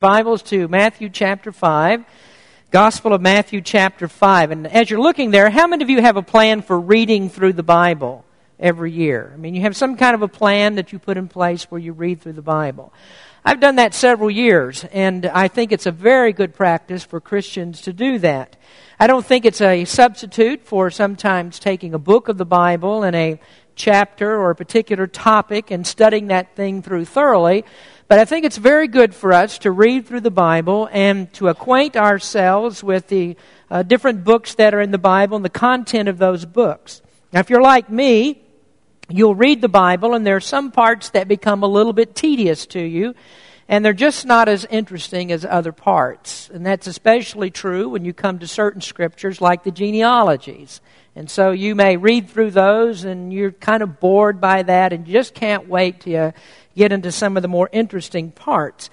Bibles to Matthew chapter 5, Gospel of Matthew chapter 5. And as you're looking there, how many of you have a plan for reading through the Bible every year? I mean, you have some kind of a plan that you put in place where you read through the Bible. I've done that several years, and I think it's a very good practice for Christians to do that. I don't think it's a substitute for sometimes taking a book of the Bible and a chapter or a particular topic and studying that thing through thoroughly. But I think it's very good for us to read through the Bible and to acquaint ourselves with the uh, different books that are in the Bible and the content of those books. Now, if you're like me, you'll read the Bible and there are some parts that become a little bit tedious to you and they're just not as interesting as other parts. And that's especially true when you come to certain scriptures like the genealogies. And so you may read through those and you're kind of bored by that and you just can't wait to you get into some of the more interesting parts.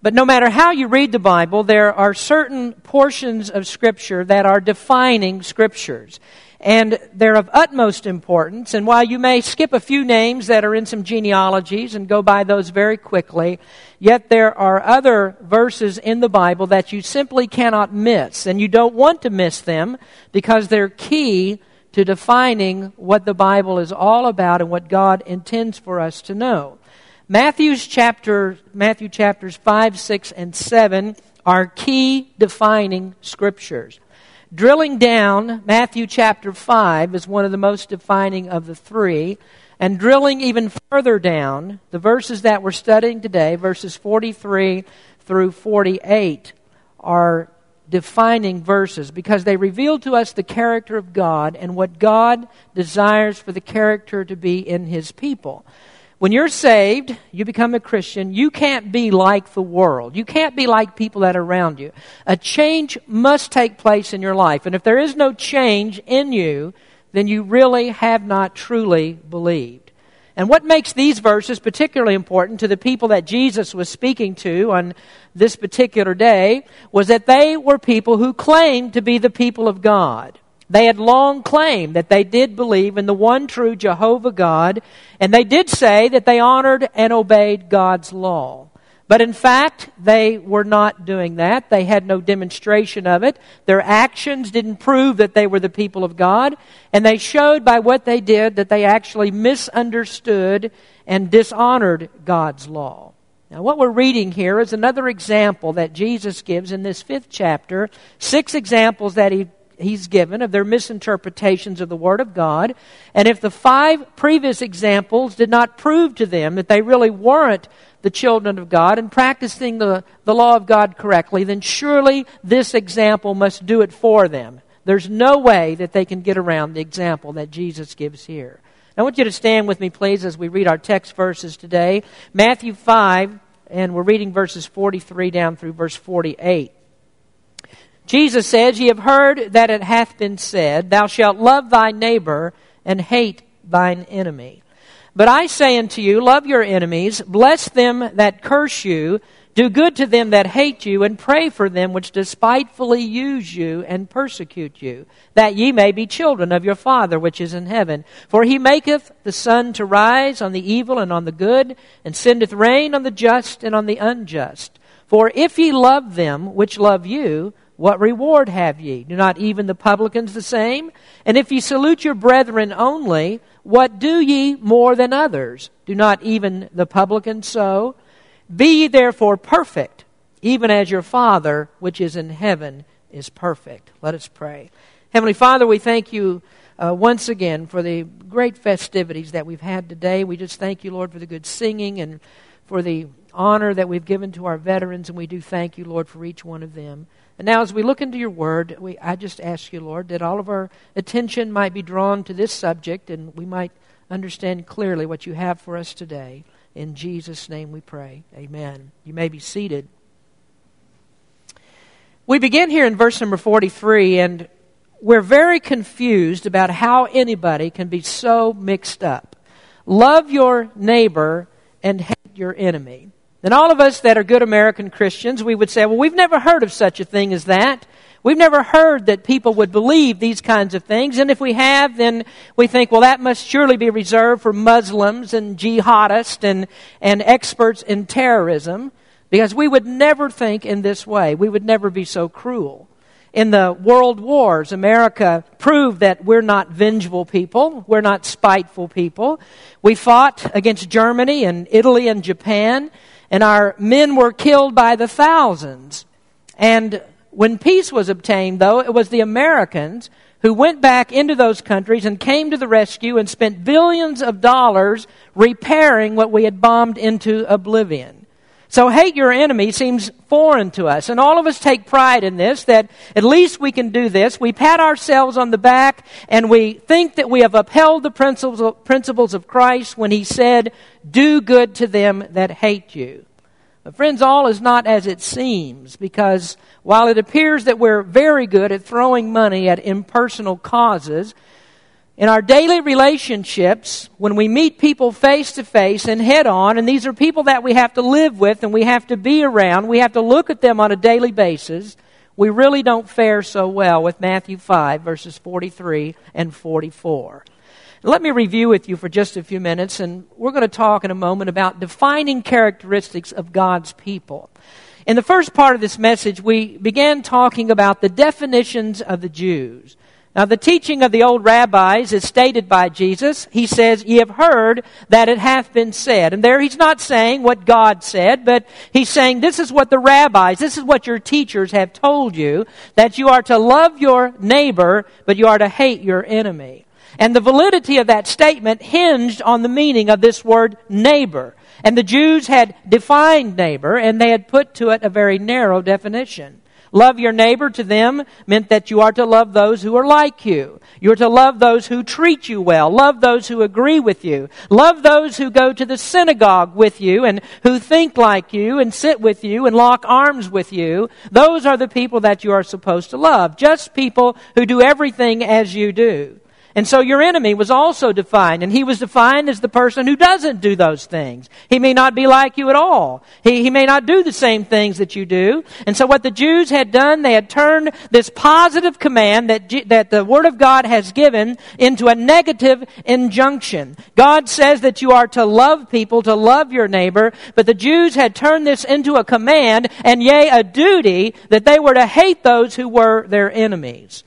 But no matter how you read the Bible, there are certain portions of Scripture that are defining Scriptures. And they're of utmost importance. And while you may skip a few names that are in some genealogies and go by those very quickly, yet there are other verses in the Bible that you simply cannot miss. And you don't want to miss them because they're key to defining what the Bible is all about and what God intends for us to know. Matthew's chapter, Matthew chapters 5, 6, and 7 are key defining scriptures. Drilling down, Matthew chapter 5 is one of the most defining of the three. And drilling even further down, the verses that we're studying today, verses 43 through 48, are defining verses because they reveal to us the character of God and what God desires for the character to be in His people. When you're saved, you become a Christian, you can't be like the world. You can't be like people that are around you. A change must take place in your life. And if there is no change in you, then you really have not truly believed. And what makes these verses particularly important to the people that Jesus was speaking to on this particular day was that they were people who claimed to be the people of God. They had long claimed that they did believe in the one true Jehovah God, and they did say that they honored and obeyed God's law. But in fact, they were not doing that. They had no demonstration of it. Their actions didn't prove that they were the people of God, and they showed by what they did that they actually misunderstood and dishonored God's law. Now, what we're reading here is another example that Jesus gives in this fifth chapter. Six examples that he he's given of their misinterpretations of the Word of God. And if the five previous examples did not prove to them that they really weren't the children of God and practicing the, the law of God correctly, then surely this example must do it for them. There's no way that they can get around the example that Jesus gives here. I want you to stand with me, please, as we read our text verses today. Matthew 5, and we're reading verses 43 down through verse 48. Jesus says, Ye have heard that it hath been said, Thou shalt love thy neighbor and hate thine enemy. But I say unto you, Love your enemies, bless them that curse you, do good to them that hate you, and pray for them which despitefully use you and persecute you, that ye may be children of your Father which is in heaven. For he maketh the sun to rise on the evil and on the good, and sendeth rain on the just and on the unjust. For if ye love them which love you, what reward have ye? Do not even the publicans the same? And if ye salute your brethren only, what do ye more than others? Do not even the publicans so? Be ye therefore perfect, even as your Father which is in heaven is perfect. Let us pray. Heavenly Father, we thank you uh, once again for the great festivities that we've had today. We just thank you, Lord, for the good singing and for the honor that we've given to our veterans, and we do thank you, Lord, for each one of them. And now, as we look into your word, we, I just ask you, Lord, that all of our attention might be drawn to this subject and we might understand clearly what you have for us today. In Jesus' name we pray. Amen. You may be seated. We begin here in verse number 43, and we're very confused about how anybody can be so mixed up. Love your neighbor and hate your enemy. And all of us that are good American Christians, we would say, well, we've never heard of such a thing as that. We've never heard that people would believe these kinds of things. And if we have, then we think, well, that must surely be reserved for Muslims and jihadists and, and experts in terrorism. because we would never think in this way. We would never be so cruel. In the world wars, America proved that we're not vengeful people. We're not spiteful people. We fought against Germany and Italy and Japan, and our men were killed by the thousands. And when peace was obtained, though, it was the Americans who went back into those countries and came to the rescue and spent billions of dollars repairing what we had bombed into oblivion. So hate your enemy seems foreign to us. And all of us take pride in this, that at least we can do this. We pat ourselves on the back and we think that we have upheld the principles of Christ when he said, do good to them that hate you. But friends, all is not as it seems because while it appears that we're very good at throwing money at impersonal causes, in our daily relationships, when we meet people face to face and head on, and these are people that we have to live with and we have to be around, we have to look at them on a daily basis, we really don't fare so well with Matthew 5, verses 43 and 44. Let me review with you for just a few minutes, and we're going to talk in a moment about defining characteristics of God's people. In the first part of this message, we began talking about the definitions of the Jews. Now, the teaching of the old rabbis is stated by Jesus. He says, Ye have heard that it hath been said. And there he's not saying what God said, but he's saying, This is what the rabbis, this is what your teachers have told you, that you are to love your neighbor, but you are to hate your enemy. And the validity of that statement hinged on the meaning of this word neighbor. And the Jews had defined neighbor, and they had put to it a very narrow definition. Love your neighbor to them meant that you are to love those who are like you. You're to love those who treat you well. Love those who agree with you. Love those who go to the synagogue with you and who think like you and sit with you and lock arms with you. Those are the people that you are supposed to love. Just people who do everything as you do. And so your enemy was also defined, and he was defined as the person who doesn't do those things. He may not be like you at all. He, he may not do the same things that you do. And so what the Jews had done, they had turned this positive command that, that the Word of God has given into a negative injunction. God says that you are to love people, to love your neighbor, but the Jews had turned this into a command, and yea, a duty, that they were to hate those who were their enemies.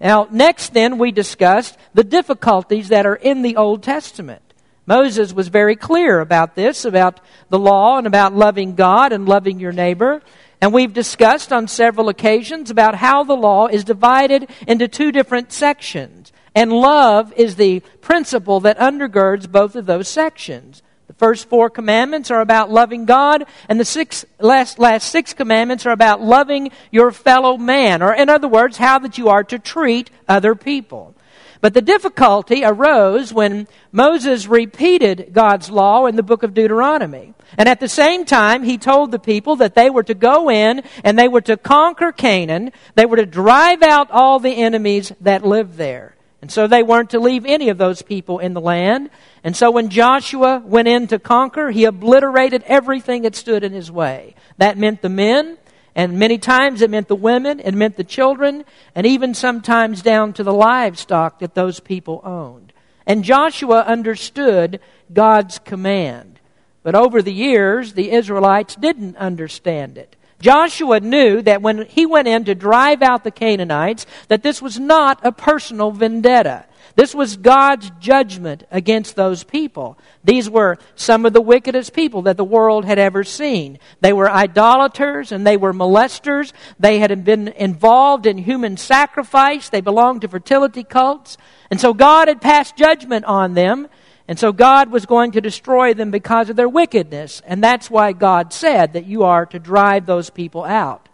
Now, next then, we discussed the difficulties that are in the Old Testament. Moses was very clear about this, about the law and about loving God and loving your neighbor. And we've discussed on several occasions about how the law is divided into two different sections. And love is the principle that undergirds both of those sections. First four commandments are about loving God, and the six, last, last six commandments are about loving your fellow man, or in other words, how that you are to treat other people. But the difficulty arose when Moses repeated God's law in the book of Deuteronomy. And at the same time, he told the people that they were to go in and they were to conquer Canaan. They were to drive out all the enemies that lived there. And so they weren't to leave any of those people in the land. And so when Joshua went in to conquer, he obliterated everything that stood in his way. That meant the men, and many times it meant the women, it meant the children, and even sometimes down to the livestock that those people owned. And Joshua understood God's command. But over the years, the Israelites didn't understand it. Joshua knew that when he went in to drive out the Canaanites, that this was not a personal vendetta. This was God's judgment against those people. These were some of the wickedest people that the world had ever seen. They were idolaters and they were molesters. They had been involved in human sacrifice. They belonged to fertility cults. And so God had passed judgment on them. And so God was going to destroy them because of their wickedness. And that's why God said that you are to drive those people out.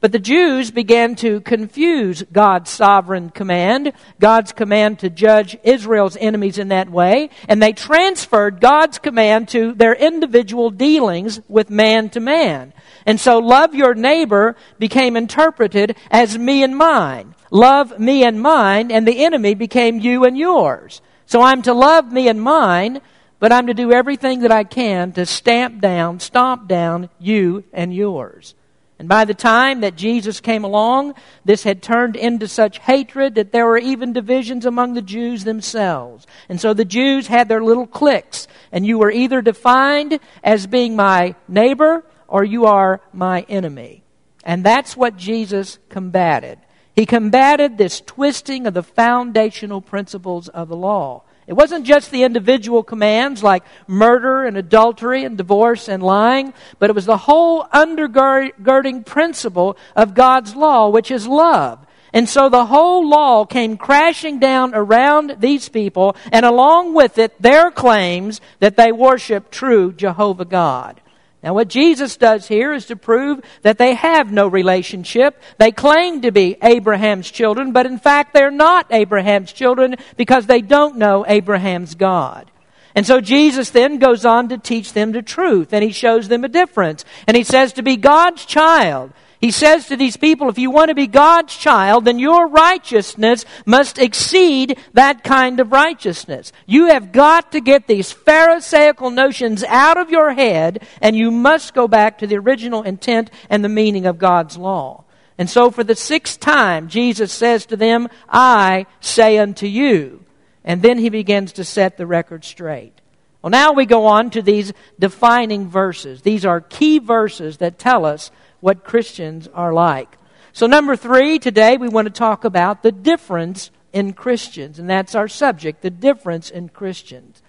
But the Jews began to confuse God's sovereign command, God's command to judge Israel's enemies in that way, and they transferred God's command to their individual dealings with man to man. And so love your neighbor became interpreted as me and mine. Love me and mine, and the enemy became you and yours. So I'm to love me and mine, but I'm to do everything that I can to stamp down, stomp down you and yours. And by the time that Jesus came along, this had turned into such hatred that there were even divisions among the Jews themselves. And so the Jews had their little cliques, and you were either defined as being my neighbor or you are my enemy. And that's what Jesus combated. He combated this twisting of the foundational principles of the law. It wasn't just the individual commands like murder and adultery and divorce and lying, but it was the whole undergirding principle of God's law, which is love. And so the whole law came crashing down around these people, and along with it, their claims that they worship true Jehovah God. Now, what Jesus does here is to prove that they have no relationship. They claim to be Abraham's children, but in fact, they're not Abraham's children because they don't know Abraham's God. And so Jesus then goes on to teach them the truth, and he shows them a difference. And he says to be God's child he says to these people, if you want to be God's child, then your righteousness must exceed that kind of righteousness. You have got to get these Pharisaical notions out of your head, and you must go back to the original intent and the meaning of God's law. And so for the sixth time, Jesus says to them, I say unto you. And then he begins to set the record straight. Well, now we go on to these defining verses. These are key verses that tell us what Christians are like. So, number three, today we want to talk about the difference in Christians. And that's our subject the difference in Christians.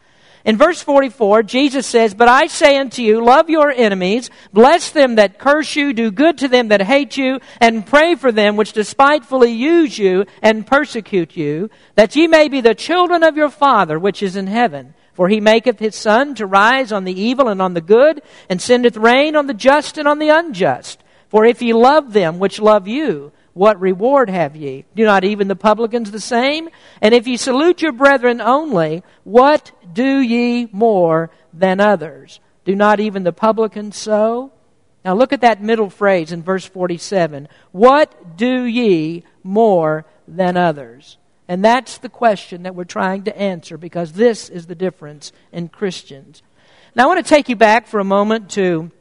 In verse 44, Jesus says, But I say unto you, love your enemies, bless them that curse you, do good to them that hate you, and pray for them which despitefully use you and persecute you, that ye may be the children of your Father which is in heaven. For he maketh his sun to rise on the evil and on the good, and sendeth rain on the just and on the unjust. For if ye love them which love you, what reward have ye? Do not even the publicans the same? And if ye salute your brethren only, what do ye more than others? Do not even the publicans so? Now look at that middle phrase in verse 47. What do ye more than others? And that's the question that we're trying to answer because this is the difference in Christians. Now I want to take you back for a moment to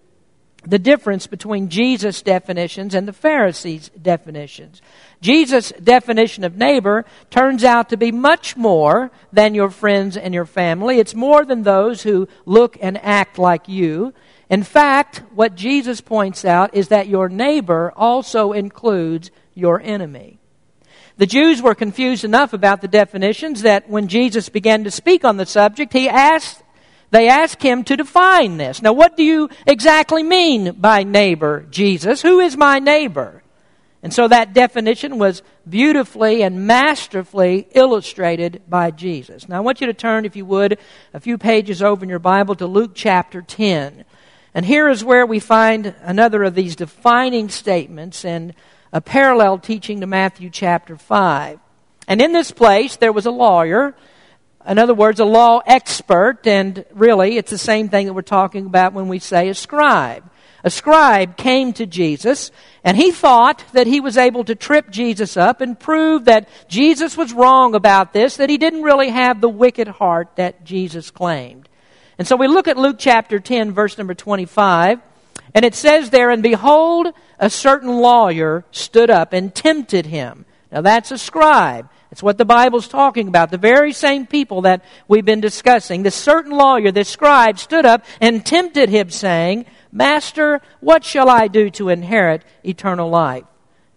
the difference between Jesus' definitions and the Pharisees' definitions. Jesus' definition of neighbor turns out to be much more than your friends and your family. It's more than those who look and act like you. In fact, what Jesus points out is that your neighbor also includes your enemy. The Jews were confused enough about the definitions that when Jesus began to speak on the subject, he asked they ask him to define this. Now, what do you exactly mean by neighbor, Jesus? Who is my neighbor? And so that definition was beautifully and masterfully illustrated by Jesus. Now, I want you to turn, if you would, a few pages over in your Bible to Luke chapter 10. And here is where we find another of these defining statements and a parallel teaching to Matthew chapter 5. And in this place, there was a lawyer in other words, a law expert, and really it's the same thing that we're talking about when we say a scribe. A scribe came to Jesus, and he thought that he was able to trip Jesus up and prove that Jesus was wrong about this, that he didn't really have the wicked heart that Jesus claimed. And so we look at Luke chapter 10, verse number 25, and it says there, And behold, a certain lawyer stood up and tempted him. Now that's a scribe. It's what the Bible's talking about. The very same people that we've been discussing. This certain lawyer, this scribe, stood up and tempted him, saying, Master, what shall I do to inherit eternal life?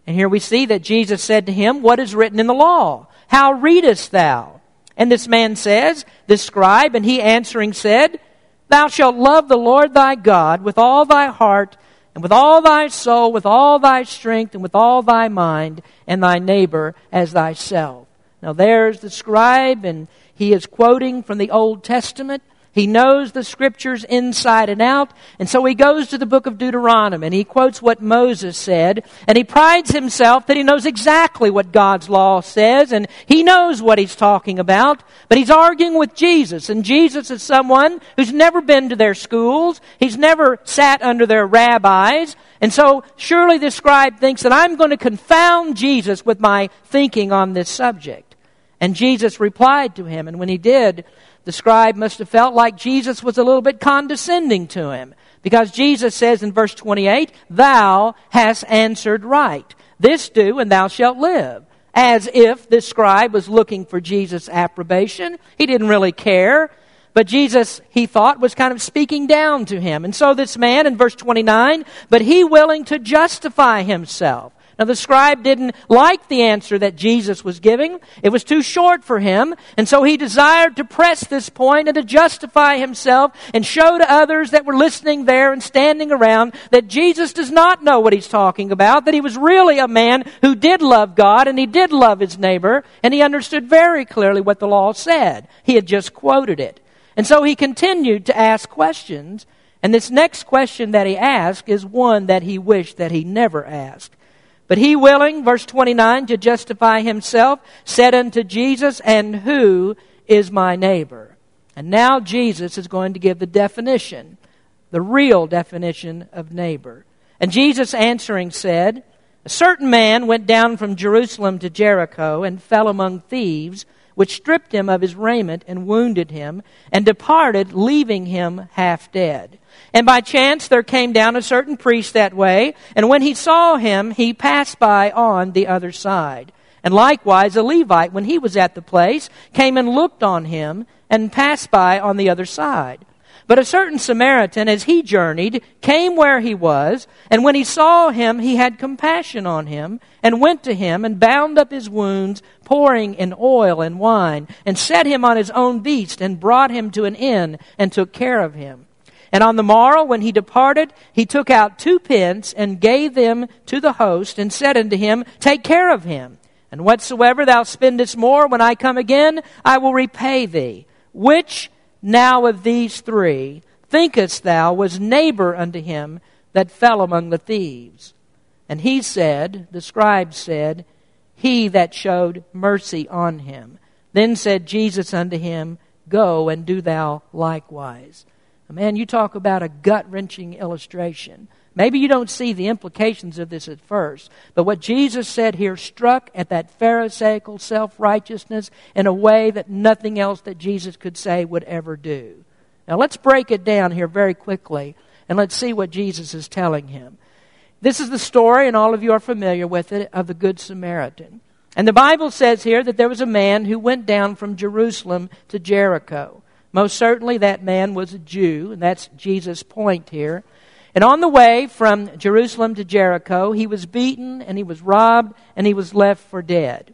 And here we see that Jesus said to him, What is written in the law? How readest thou? And this man says, this scribe, and he answering said, Thou shalt love the Lord thy God with all thy heart and with all thy soul, with all thy strength, and with all thy mind, and thy neighbor as thyself. Now there's the scribe, and he is quoting from the Old Testament. He knows the scriptures inside and out. And so he goes to the book of Deuteronomy and he quotes what Moses said. And he prides himself that he knows exactly what God's law says and he knows what he's talking about. But he's arguing with Jesus. And Jesus is someone who's never been to their schools. He's never sat under their rabbis. And so surely the scribe thinks that I'm going to confound Jesus with my thinking on this subject. And Jesus replied to him. And when he did, the scribe must have felt like Jesus was a little bit condescending to him. Because Jesus says in verse 28, Thou hast answered right. This do, and thou shalt live. As if this scribe was looking for Jesus' approbation. He didn't really care. But Jesus, he thought, was kind of speaking down to him. And so this man in verse 29, but he willing to justify himself. Now, the scribe didn't like the answer that Jesus was giving. It was too short for him. And so he desired to press this point and to justify himself and show to others that were listening there and standing around that Jesus does not know what he's talking about, that he was really a man who did love God and he did love his neighbor, and he understood very clearly what the law said. He had just quoted it. And so he continued to ask questions. And this next question that he asked is one that he wished that he never asked. But he willing, verse 29, to justify himself, said unto Jesus, And who is my neighbor? And now Jesus is going to give the definition, the real definition of neighbor. And Jesus answering said, A certain man went down from Jerusalem to Jericho and fell among thieves, which stripped him of his raiment and wounded him, and departed, leaving him half dead. And by chance there came down a certain priest that way, and when he saw him, he passed by on the other side. And likewise a Levite, when he was at the place, came and looked on him, and passed by on the other side. But a certain Samaritan, as he journeyed, came where he was, and when he saw him, he had compassion on him, and went to him, and bound up his wounds, pouring in oil and wine, and set him on his own beast, and brought him to an inn, and took care of him. And on the morrow, when he departed, he took out two pence and gave them to the host, and said unto him, Take care of him. And whatsoever thou spendest more, when I come again, I will repay thee. Which now of these three thinkest thou was neighbor unto him that fell among the thieves? And he said, the scribe said, He that showed mercy on him. Then said Jesus unto him, Go and do thou likewise. Man, you talk about a gut wrenching illustration. Maybe you don't see the implications of this at first, but what Jesus said here struck at that Pharisaical self righteousness in a way that nothing else that Jesus could say would ever do. Now let's break it down here very quickly and let's see what Jesus is telling him. This is the story, and all of you are familiar with it, of the Good Samaritan. And the Bible says here that there was a man who went down from Jerusalem to Jericho. Most certainly, that man was a Jew, and that's Jesus' point here. And on the way from Jerusalem to Jericho, he was beaten and he was robbed and he was left for dead.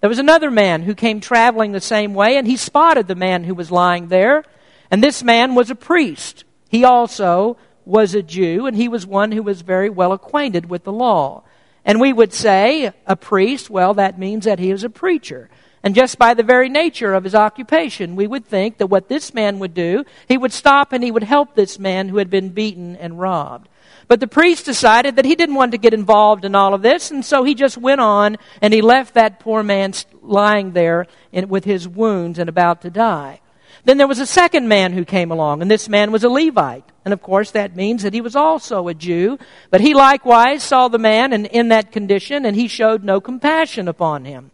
There was another man who came traveling the same way, and he spotted the man who was lying there. And this man was a priest. He also was a Jew, and he was one who was very well acquainted with the law. And we would say, a priest, well, that means that he is a preacher. And just by the very nature of his occupation, we would think that what this man would do, he would stop and he would help this man who had been beaten and robbed. But the priest decided that he didn't want to get involved in all of this, and so he just went on and he left that poor man lying there in, with his wounds and about to die. Then there was a second man who came along, and this man was a Levite. And of course, that means that he was also a Jew. But he likewise saw the man in, in that condition, and he showed no compassion upon him.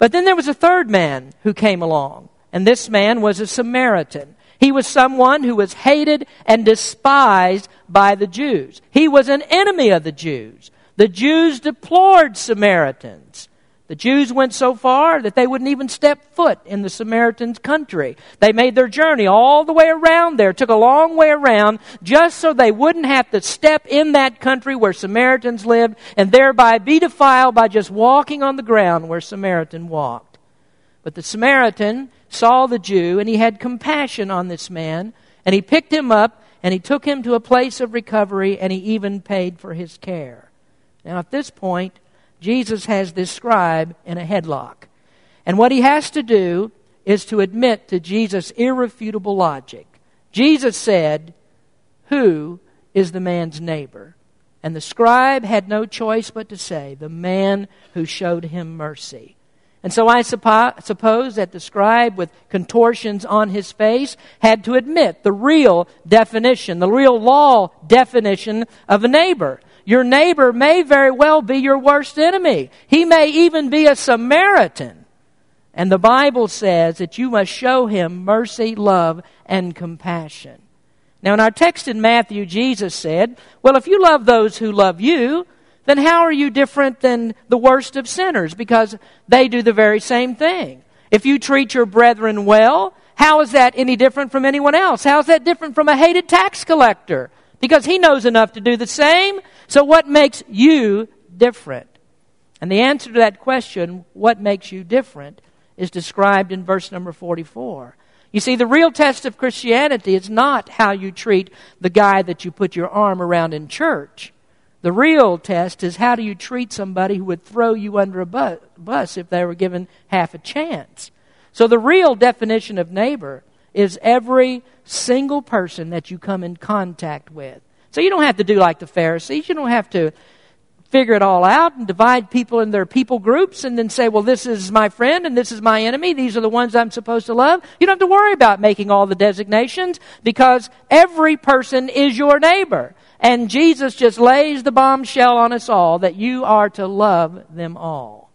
But then there was a third man who came along, and this man was a Samaritan. He was someone who was hated and despised by the Jews. He was an enemy of the Jews. The Jews deplored Samaritans. The Jews went so far that they wouldn't even step foot in the Samaritans' country. They made their journey all the way around there, took a long way around, just so they wouldn't have to step in that country where Samaritans lived and thereby be defiled by just walking on the ground where Samaritan walked. But the Samaritan saw the Jew and he had compassion on this man and he picked him up and he took him to a place of recovery and he even paid for his care. Now, at this point, Jesus has this scribe in a headlock. And what he has to do is to admit to Jesus' irrefutable logic. Jesus said, Who is the man's neighbor? And the scribe had no choice but to say, The man who showed him mercy. And so I suppo- suppose that the scribe, with contortions on his face, had to admit the real definition, the real law definition of a neighbor. Your neighbor may very well be your worst enemy. He may even be a Samaritan. And the Bible says that you must show him mercy, love, and compassion. Now, in our text in Matthew, Jesus said, Well, if you love those who love you, then how are you different than the worst of sinners? Because they do the very same thing. If you treat your brethren well, How is that any different from anyone else? How is that different from a hated tax collector? Because he knows enough to do the same. So what makes you different? And the answer to that question, what makes you different, is described in verse number 44. You see, the real test of Christianity is not how you treat the guy that you put your arm around in church. The real test is how do you treat somebody who would throw you under a bus if they were given half a chance. So the real definition of neighbor is every single person that you come in contact with. So you don't have to do like the Pharisees. You don't have to figure it all out and divide people in their people groups and then say, well, this is my friend and this is my enemy. These are the ones I'm supposed to love. You don't have to worry about making all the designations because every person is your neighbor. And Jesus just lays the bombshell on us all that you are to love them all.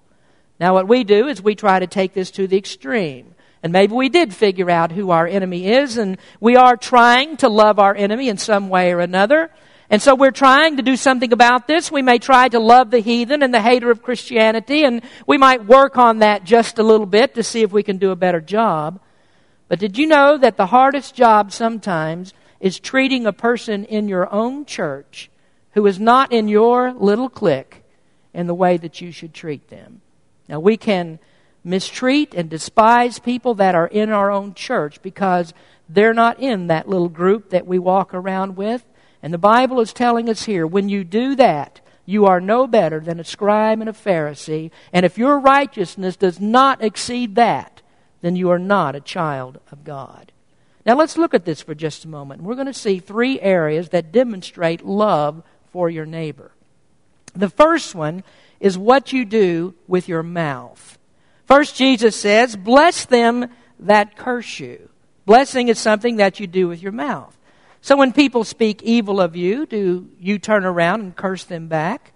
Now, what we do is we try to take this to the extreme. And maybe we did figure out who our enemy is, and we are trying to love our enemy in some way or another. And so we're trying to do something about this. We may try to love the heathen and the hater of Christianity, and we might work on that just a little bit to see if we can do a better job. But did you know that the hardest job sometimes is treating a person in your own church who is not in your little clique in the way that you should treat them? Now, we can mistreat and despise people that are in our own church because they're not in that little group that we walk around with. And the Bible is telling us here when you do that, you are no better than a scribe and a Pharisee. And if your righteousness does not exceed that, then you are not a child of God. Now let's look at this for just a moment. We're going to see three areas that demonstrate love for your neighbor. The first one is what you do with your mouth. First, Jesus says, Bless them that curse you. Blessing is something that you do with your mouth. So when people speak evil of you, do you turn around and curse them back?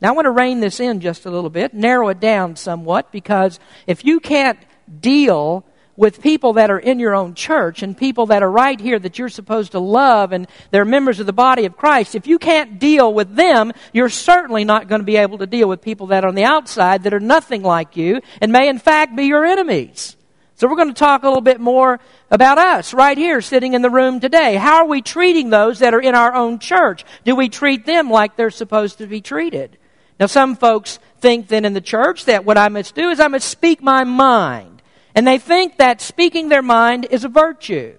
Now I want to rein this in just a little bit, narrow it down somewhat, because if you can't deal with people that are in your own church and people that are right here that you're supposed to love and they're members of the body of Christ, if you can't deal with them, you're certainly not going to be able to deal with people that are on the outside that are nothing like you and may in fact be your enemies. So we're going to talk a little bit more about us right here sitting in the room today. How are we treating those that are in our own church? Do we treat them like they're supposed to be treated? Now some folks think then in the church that what I must do is I must speak my mind. And they think that speaking their mind is a virtue.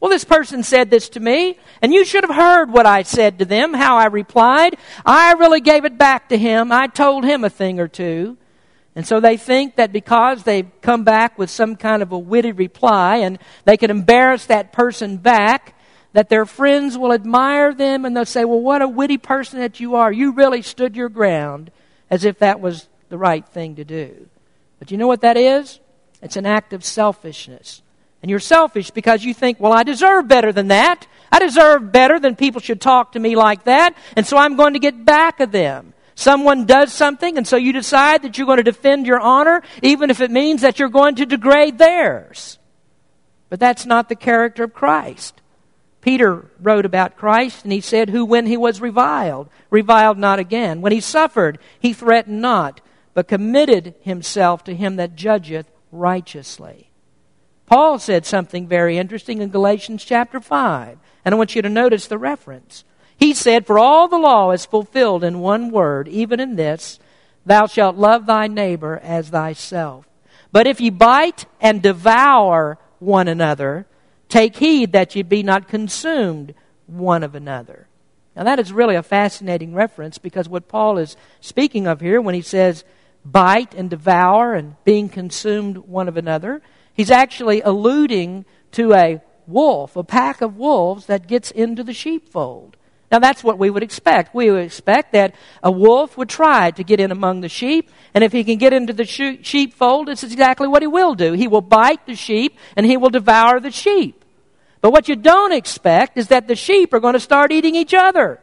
Well, this person said this to me, and you should have heard what I said to them, how I replied. I really gave it back to him. I told him a thing or two. And so they think that because they've come back with some kind of a witty reply and they can embarrass that person back, that their friends will admire them and they'll say, Well, what a witty person that you are. You really stood your ground as if that was the right thing to do. But you know what that is? It's an act of selfishness. And you're selfish because you think, Well, I deserve better than that. I deserve better than people should talk to me like that. And so I'm going to get back at them. Someone does something, and so you decide that you're going to defend your honor, even if it means that you're going to degrade theirs. But that's not the character of Christ. Peter wrote about Christ, and he said, Who, when he was reviled, reviled not again. When he suffered, he threatened not, but committed himself to him that judgeth righteously. Paul said something very interesting in Galatians chapter 5, and I want you to notice the reference. He said, For all the law is fulfilled in one word, even in this, Thou shalt love thy neighbor as thyself. But if ye bite and devour one another, take heed that ye be not consumed one of another. Now, that is really a fascinating reference because what Paul is speaking of here when he says bite and devour and being consumed one of another, he's actually alluding to a wolf, a pack of wolves that gets into the sheepfold. Now, that's what we would expect. We would expect that a wolf would try to get in among the sheep, and if he can get into the sheepfold, it's exactly what he will do. He will bite the sheep, and he will devour the sheep. But what you don't expect is that the sheep are going to start eating each other.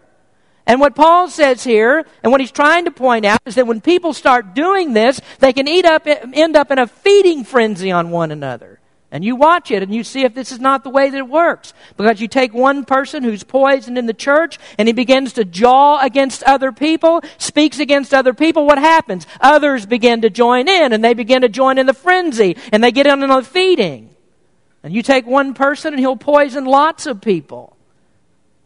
And what Paul says here, and what he's trying to point out, is that when people start doing this, they can eat up, end up in a feeding frenzy on one another. And you watch it and you see if this is not the way that it works. Because you take one person who's poisoned in the church and he begins to jaw against other people, speaks against other people, what happens? Others begin to join in and they begin to join in the frenzy and they get in on the feeding. And you take one person and he'll poison lots of people.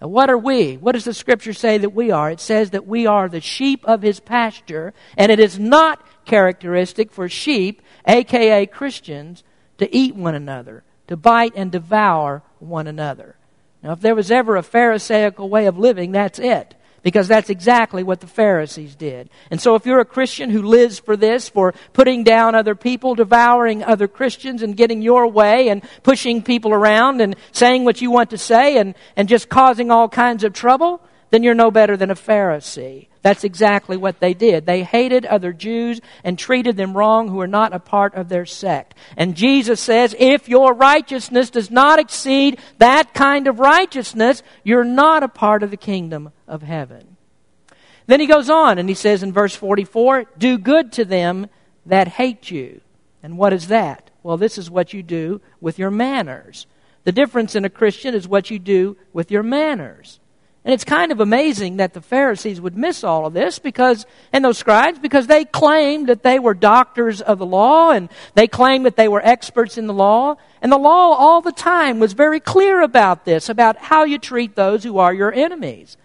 Now, what are we? What does the scripture say that we are? It says that we are the sheep of his pasture, and it is not characteristic for sheep, aka Christians, to eat one another, to bite and devour one another. Now, if there was ever a Pharisaical way of living, that's it because that's exactly what the Pharisees did. And so if you're a Christian who lives for this, for putting down other people, devouring other Christians and getting your way and pushing people around and saying what you want to say and, and just causing all kinds of trouble, then you're no better than a Pharisee. That's exactly what they did. They hated other Jews and treated them wrong who were not a part of their sect. And Jesus says, if your righteousness does not exceed that kind of righteousness, you're not a part of the kingdom of heaven. Then he goes on and he says in verse 44 Do good to them that hate you. And what is that? Well, this is what you do with your manners. The difference in a Christian is what you do with your manners. And it's kind of amazing that the Pharisees would miss all of this because, and those scribes, because they claimed that they were doctors of the law and they claimed that they were experts in the law. And the law all the time was very clear about this, about how you treat those who are your enemies.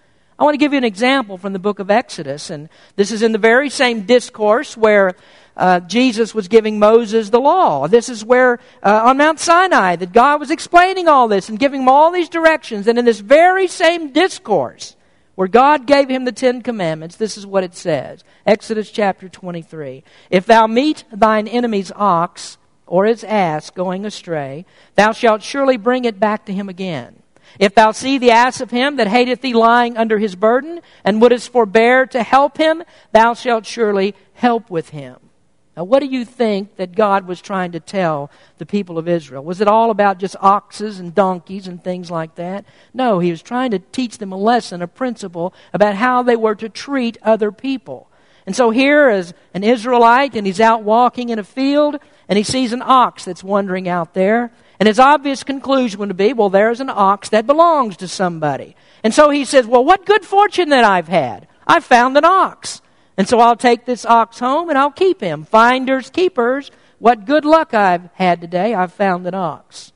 I want to give you an example from the book of Exodus, and this is in the very same discourse where uh, Jesus was giving Moses the law. This is where, uh, on Mount Sinai, that God was explaining all this and giving him all these directions. And in this very same discourse, where God gave him the Ten Commandments, this is what it says Exodus chapter 23. If thou meet thine enemy's ox or his ass going astray, thou shalt surely bring it back to him again. If thou see the ass of him that hateth thee lying under his burden, and wouldest forbear to help him, thou shalt surely help with him. Now, what do you think that God was trying to tell the people of Israel? Was it all about just oxes and donkeys and things like that? No, he was trying to teach them a lesson, a principle about how they were to treat other people. And so here is an Israelite, and he's out walking in a field, and he sees an ox that's wandering out there. And his obvious conclusion would be, well, there's an ox that belongs to somebody. And so he says, well, what good fortune that I've had. I found an ox. And so I'll take this ox home and I'll keep him. Finders, keepers. What good luck I've had today. I've found an ox.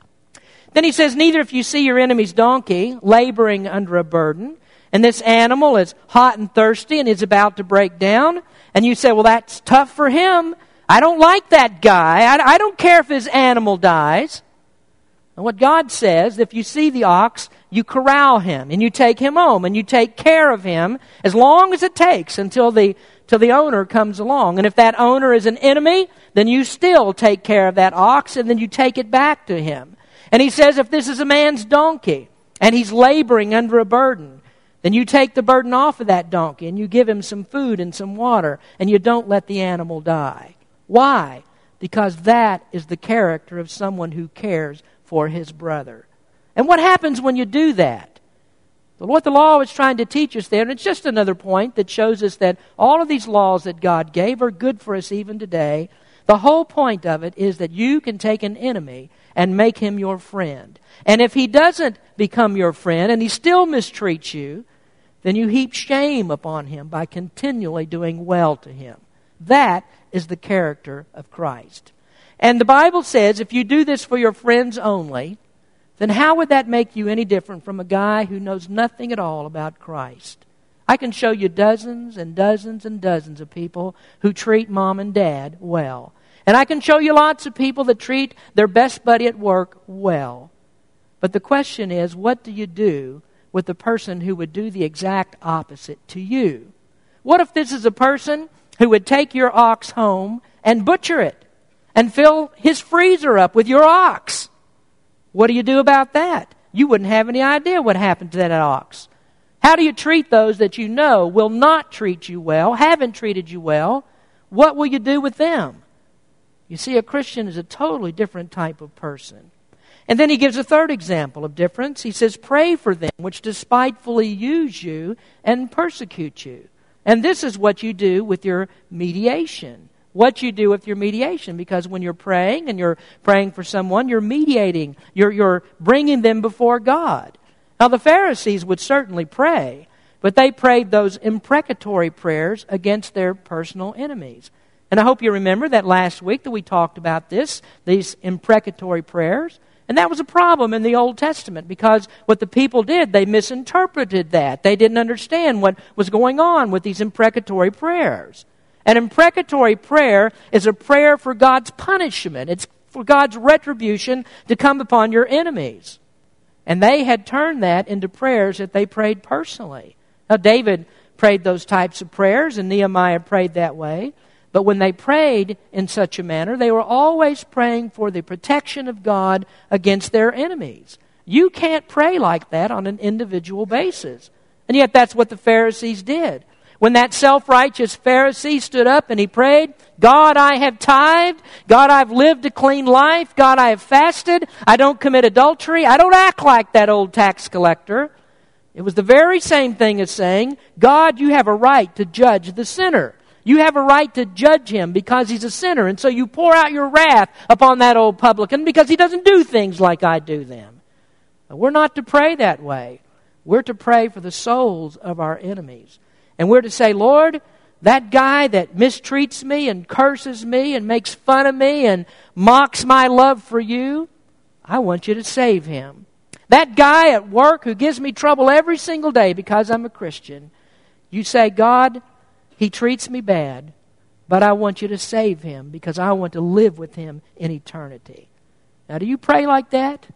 Then he says, neither if you see your enemy's donkey laboring under a burden, and this animal is hot and thirsty and is about to break down, and you say, well, that's tough for him. I don't like that guy. I, I don't care if his animal dies. And what God says, if you see the ox, you corral him and you take him home and you take care of him as long as it takes until the, till the owner comes along. And if that owner is an enemy, then you still take care of that ox and then you take it back to him. And he says, if this is a man's donkey and he's laboring under a burden, then you take the burden off of that donkey and you give him some food and some water and you don't let the animal die. Why? Because that is the character of someone who cares for his brother. And what happens when you do that? What the law is trying to teach us there, and it's just another point that shows us that all of these laws that God gave are good for us even today. The whole point of it is that you can take an enemy and make him your friend. And if he doesn't become your friend and he still mistreats you, then you heap shame upon him by continually doing well to him. That is the character of Christ. And the Bible says if you do this for your friends only, then how would that make you any different from a guy who knows nothing at all about Christ? I can show you dozens and dozens and dozens of people who treat mom and dad well. And I can show you lots of people that treat their best buddy at work well. But the question is, what do you do with the person who would do the exact opposite to you? What if this is a person who would take your ox home and butcher it? And fill his freezer up with your ox. What do you do about that? You wouldn't have any idea what happened to that ox. How do you treat those that you know will not treat you well, haven't treated you well? What will you do with them? You see, a Christian is a totally different type of person. And then he gives a third example of difference. He says, Pray for them which despitefully use you and persecute you. And this is what you do with your mediation what you do with your mediation because when you're praying and you're praying for someone, you're mediating, you're, you're bringing them before God. Now, the Pharisees would certainly pray, but they prayed those imprecatory prayers against their personal enemies. And I hope you remember that last week that we talked about this, these imprecatory prayers. And that was a problem in the Old Testament because what the people did, they misinterpreted that. They didn't understand what was going on with these imprecatory prayers. An imprecatory prayer is a prayer for God's punishment, it's for God's retribution to come upon your enemies. And they had turned that into prayers that they prayed personally. Now, David prayed those types of prayers, and Nehemiah prayed that way. But when they prayed in such a manner, they were always praying for the protection of God against their enemies. You can't pray like that on an individual basis. And yet, that's what the Pharisees did. When that self righteous Pharisee stood up and he prayed, God, I have tithed. God, I've lived a clean life. God, I have fasted. I don't commit adultery. I don't act like that old tax collector. It was the very same thing as saying, God, you have a right to judge the sinner. You have a right to judge him because he's a sinner. And so you pour out your wrath upon that old publican because he doesn't do things like I do them. But we're not to pray that way. We're to pray for the souls of our enemies. And we're to say, Lord, that guy that mistreats me and curses me and makes fun of me and mocks my love for you, I want you to save him. That guy at work who gives me trouble every single day because I'm a Christian, you say, God, he treats me bad, but I want you to save him because I want to live with him in eternity. Now, do you pray like that?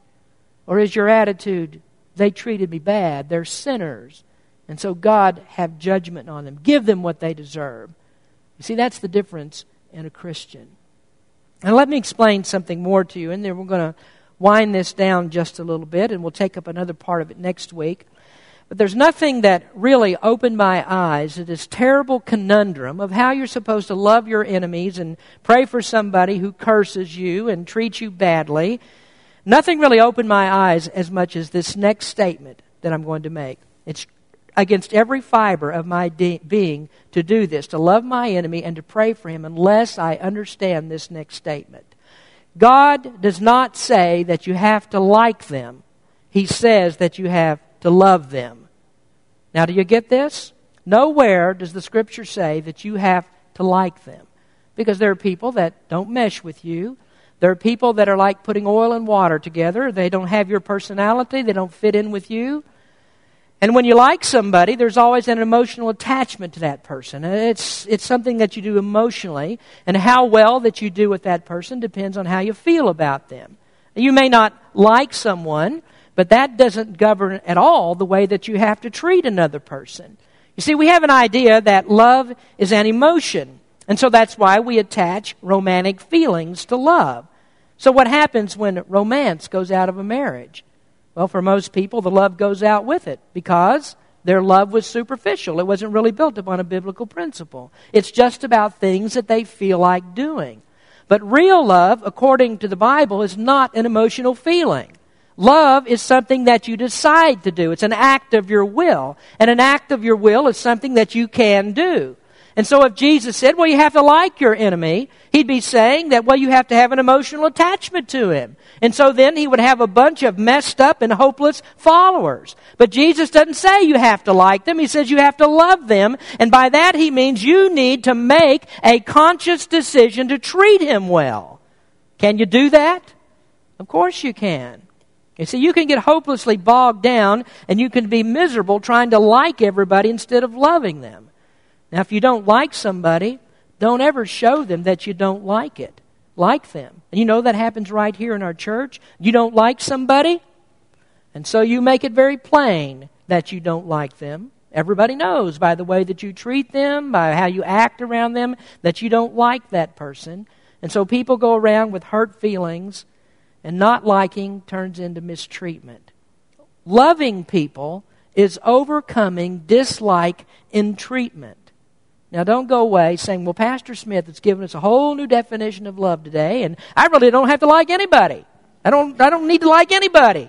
Or is your attitude, they treated me bad, they're sinners, and so God have judgment on them. Give them what they deserve. You see, that's the difference in a Christian. Now, let me explain something more to you, and then we're going to wind this down just a little bit, and we'll take up another part of it next week. But there's nothing that really opened my eyes to this terrible conundrum of how you're supposed to love your enemies and pray for somebody who curses you and treats you badly. Nothing really opened my eyes as much as this next statement that I'm going to make. It's against every fiber of my de- being to do this, to love my enemy and to pray for him, unless I understand this next statement. God does not say that you have to like them, He says that you have to love them. Now, do you get this? Nowhere does the scripture say that you have to like them. Because there are people that don't mesh with you. There are people that are like putting oil and water together. They don't have your personality, they don't fit in with you. And when you like somebody, there's always an emotional attachment to that person. It's, it's something that you do emotionally, and how well that you do with that person depends on how you feel about them. You may not like someone, but that doesn't govern at all the way that you have to treat another person. You see, we have an idea that love is an emotion, and so that's why we attach romantic feelings to love. So, what happens when romance goes out of a marriage? Well, for most people, the love goes out with it because their love was superficial. It wasn't really built upon a biblical principle. It's just about things that they feel like doing. But real love, according to the Bible, is not an emotional feeling. Love is something that you decide to do. It's an act of your will. And an act of your will is something that you can do. And so if Jesus said, well, you have to like your enemy, he'd be saying that, well, you have to have an emotional attachment to him. And so then he would have a bunch of messed up and hopeless followers. But Jesus doesn't say you have to like them. He says you have to love them. And by that he means you need to make a conscious decision to treat him well. Can you do that? Of course you can. You see, you can get hopelessly bogged down and you can be miserable trying to like everybody instead of loving them. Now, if you don't like somebody, don't ever show them that you don't like it. Like them. And you know that happens right here in our church. You don't like somebody, and so you make it very plain that you don't like them. Everybody knows by the way that you treat them, by how you act around them, that you don't like that person. And so people go around with hurt feelings and not liking turns into mistreatment. Loving people is overcoming dislike in treatment. Now, don't go away saying, well, Pastor Smith has given us a whole new definition of love today, and I really don't have to like anybody. I don't, I don't need to like anybody.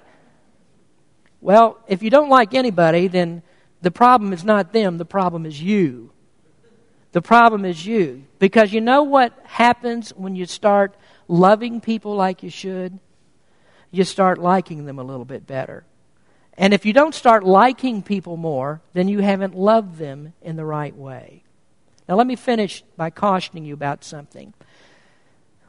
Well, if you don't like anybody, then the problem is not them, the problem is you. The problem is you. Because you know what happens when you start loving people like you should, you start liking them a little bit better. And if you don't start liking people more, then you haven't loved them in the right way. Now, let me finish by cautioning you about something.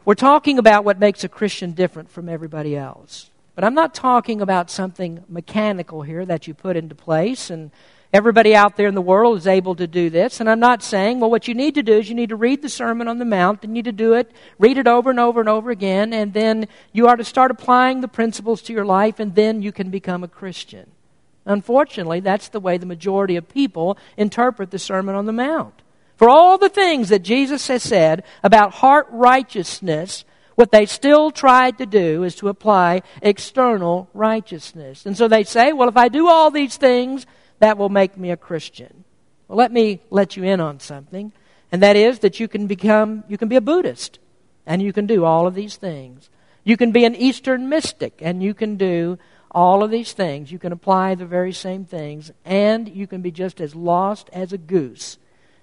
We're talking about what makes a Christian different from everybody else. But I'm not talking about something mechanical here that you put into place and everybody out there in the world is able to do this. And I'm not saying, well, what you need to do is you need to read the Sermon on the Mount, and you need to do it, read it over and over and over again, and then you are to start applying the principles to your life, and then you can become a Christian. Unfortunately, that's the way the majority of people interpret the Sermon on the Mount. For all the things that Jesus has said about heart righteousness, what they still tried to do is to apply external righteousness. And so they say, well, if I do all these things, that will make me a Christian. Well, let me let you in on something, and that is that you can become, you can be a Buddhist, and you can do all of these things. You can be an Eastern mystic, and you can do all of these things. You can apply the very same things, and you can be just as lost as a goose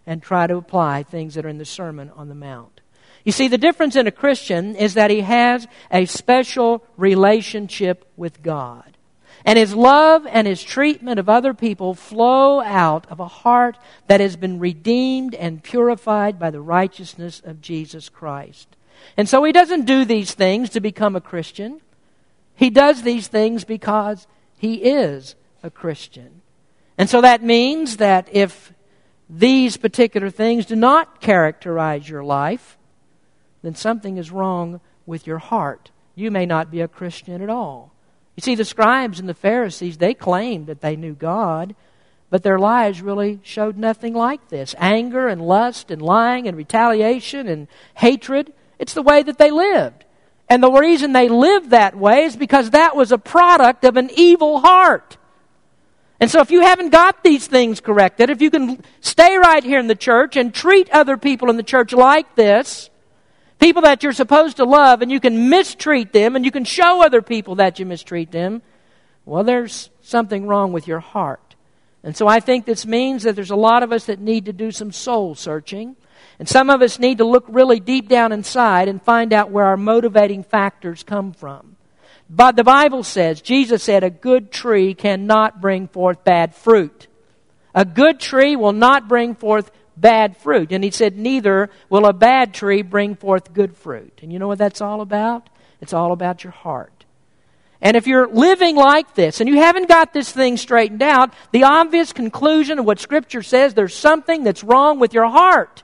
and try to apply things that are in the Sermon on the Mount. You see, the difference in a Christian is that he has a special relationship with God. And his love and his treatment of other people flow out of a heart that has been redeemed and purified by the righteousness of Jesus Christ. And so he doesn't do these things to become a Christian. He does these things because he is a Christian. And so that means that if these particular things do not characterize your life, then something is wrong with your heart. You may not be a Christian at all. You see, the scribes and the Pharisees, they claimed that they knew God, but their lives really showed nothing like this anger and lust and lying and retaliation and hatred. It's the way that they lived. And the reason they lived that way is because that was a product of an evil heart. And so if you haven't got these things corrected, if you can stay right here in the church and treat other people in the church like this, people that you're supposed to love, and you can mistreat them, and you can show other people that you mistreat them, well, there's something wrong with your heart. And so I think this means that there's a lot of us that need to do some soul searching. And some of us need to look really deep down inside and find out where our motivating factors come from. But the Bible says, Jesus said, a good tree cannot bring forth bad fruit. A good tree will not bring forth bad fruit. And he said, neither will a bad tree bring forth good fruit. And you know what that's all about? It's all about your heart. And if you're living like this and you haven't got this thing straightened out, the obvious conclusion of what Scripture says, there's something that's wrong with your heart.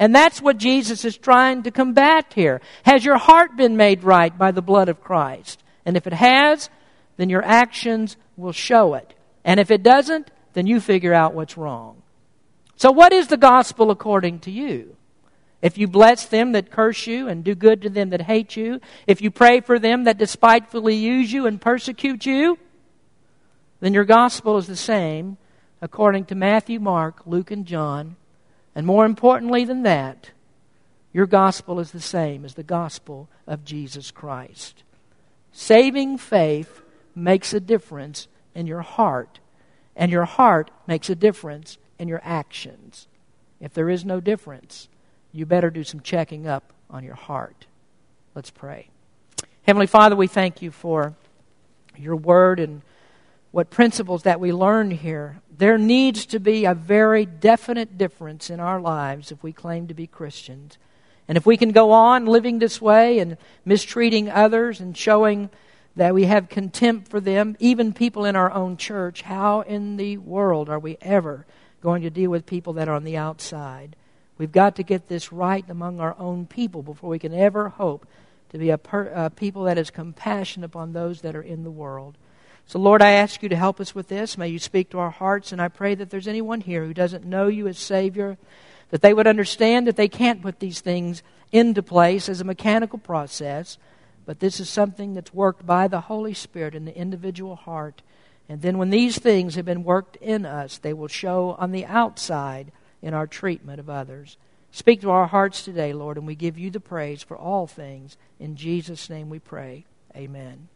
And that's what Jesus is trying to combat here. Has your heart been made right by the blood of Christ? And if it has, then your actions will show it. And if it doesn't, then you figure out what's wrong. So, what is the gospel according to you? If you bless them that curse you and do good to them that hate you, if you pray for them that despitefully use you and persecute you, then your gospel is the same according to Matthew, Mark, Luke, and John and more importantly than that, your gospel is the same as the gospel of Jesus Christ. Saving faith makes a difference in your heart, and your heart makes a difference in your actions. If there is no difference, you better do some checking up on your heart. Let's pray. Heavenly Father, we thank you for your word and what principles that we learn here there needs to be a very definite difference in our lives if we claim to be Christians. And if we can go on living this way and mistreating others and showing that we have contempt for them, even people in our own church, how in the world are we ever going to deal with people that are on the outside? We've got to get this right among our own people before we can ever hope to be a, per, a people that is compassionate upon those that are in the world. So, Lord, I ask you to help us with this. May you speak to our hearts, and I pray that there's anyone here who doesn't know you as Savior, that they would understand that they can't put these things into place as a mechanical process, but this is something that's worked by the Holy Spirit in the individual heart. And then when these things have been worked in us, they will show on the outside in our treatment of others. Speak to our hearts today, Lord, and we give you the praise for all things. In Jesus' name we pray. Amen.